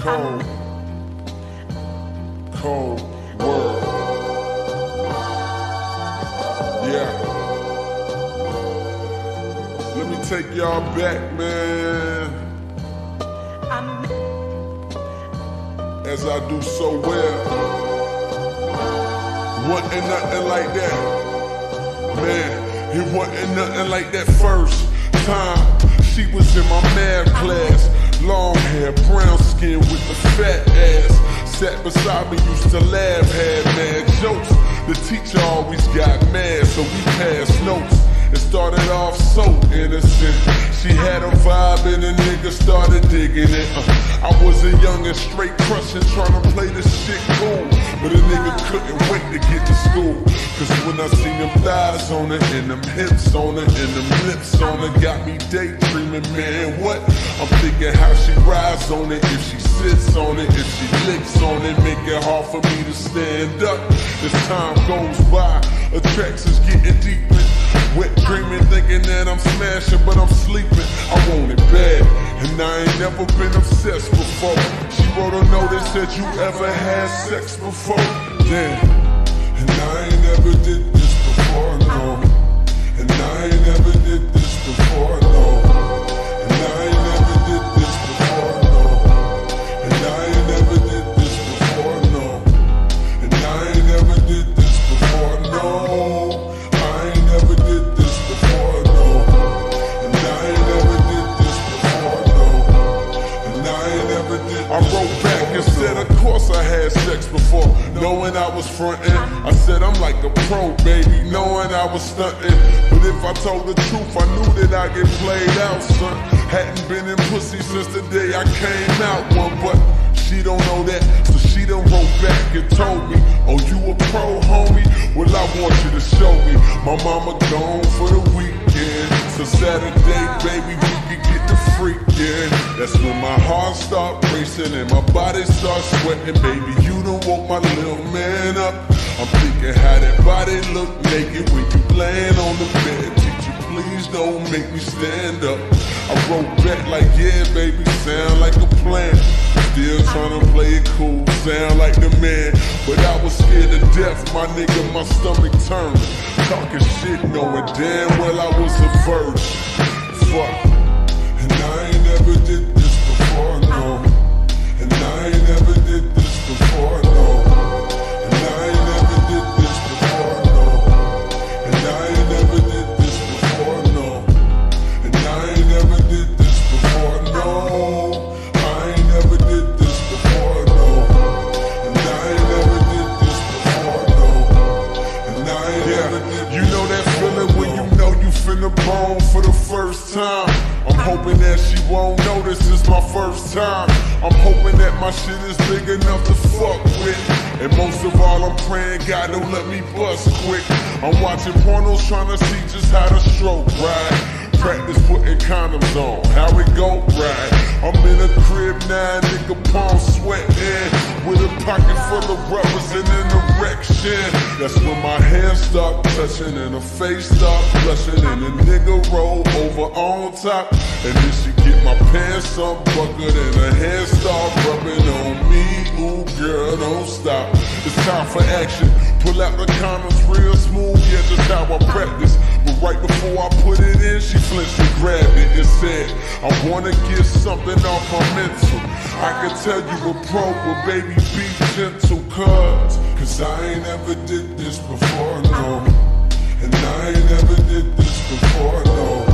Cold. Cold world. Yeah. Let me take y'all back, man. As I do so well. Wasn't nothing like that. Man, it wasn't nothing like that first time. She was in my math class. Long hair, brown skin with the fat ass. Sat beside me, used to laugh, had mad jokes. The teacher always got mad, so we passed notes. It started off so innocent. She had a vibe and the nigga started digging it. Uh, I was a young and straight crushing, trying to play this shit cool. But a nigga couldn't wait to get to school. Cause when I seen them thighs on it, and them hips on it, and them lips on it, got me daydreaming, man. What? I'm thinking how she rides on it, if she sits on it, if she licks on it, make it hard for me to stand up. As time goes by, attractions getting deeper. Wet dreaming, thinking that I'm smashing, but I'm sleeping. I bad, and I ain't never been obsessed before. She wrote a note that said, You ever had sex before? Damn, and I ain't never did frontin'. I said I'm like a pro, baby, knowing I was stuntin'. But if I told the truth, I knew that I'd get played out, son. Hadn't been in pussy since the day I came out one, but she don't know that, so she done wrote back and told me, Oh, you a pro, homie? Well, I want you to show me. My mama gone for the weekend, so Saturday, baby, we can get the freakin'. That's when my heart start racing and my body start sweating, baby. You don't woke my little man up. I'm thinking how that body look naked when you laying on the bed. Teacher, please don't make me stand up. I wrote back like, yeah, baby, sound like a plan. Still trying to play it cool, sound like the man. But I was scared to death, my nigga, my stomach turned. Talking shit, knowing damn well I was a virgin. Fuck. And I ain't never did this before, no. And I ain't never did this before, no. For the first time. I'm hoping that she won't notice it's my first time. I'm hoping that my shit is big enough to fuck with. And most of all, I'm praying God don't let me bust quick. I'm watching pornos trying to see just how to stroke right. Practice putting condoms on, how it go right. I'm in a crib now, pocket full of an erection. That's when my hands start touching and her face start blushing. And the nigga roll over on top. And then she get my pants unbuckled and her hands start rubbing on me. Ooh, girl, don't stop. It's time for action. Pull out the condoms real smooth, yeah, just how I practice. But right before I put it in, she flinched and grabbed it and said, I wanna get something off my mental. I can tell you a pro, but baby, be gentle, cuz. Cause I ain't ever did this before, no. And I ain't ever did this before, no.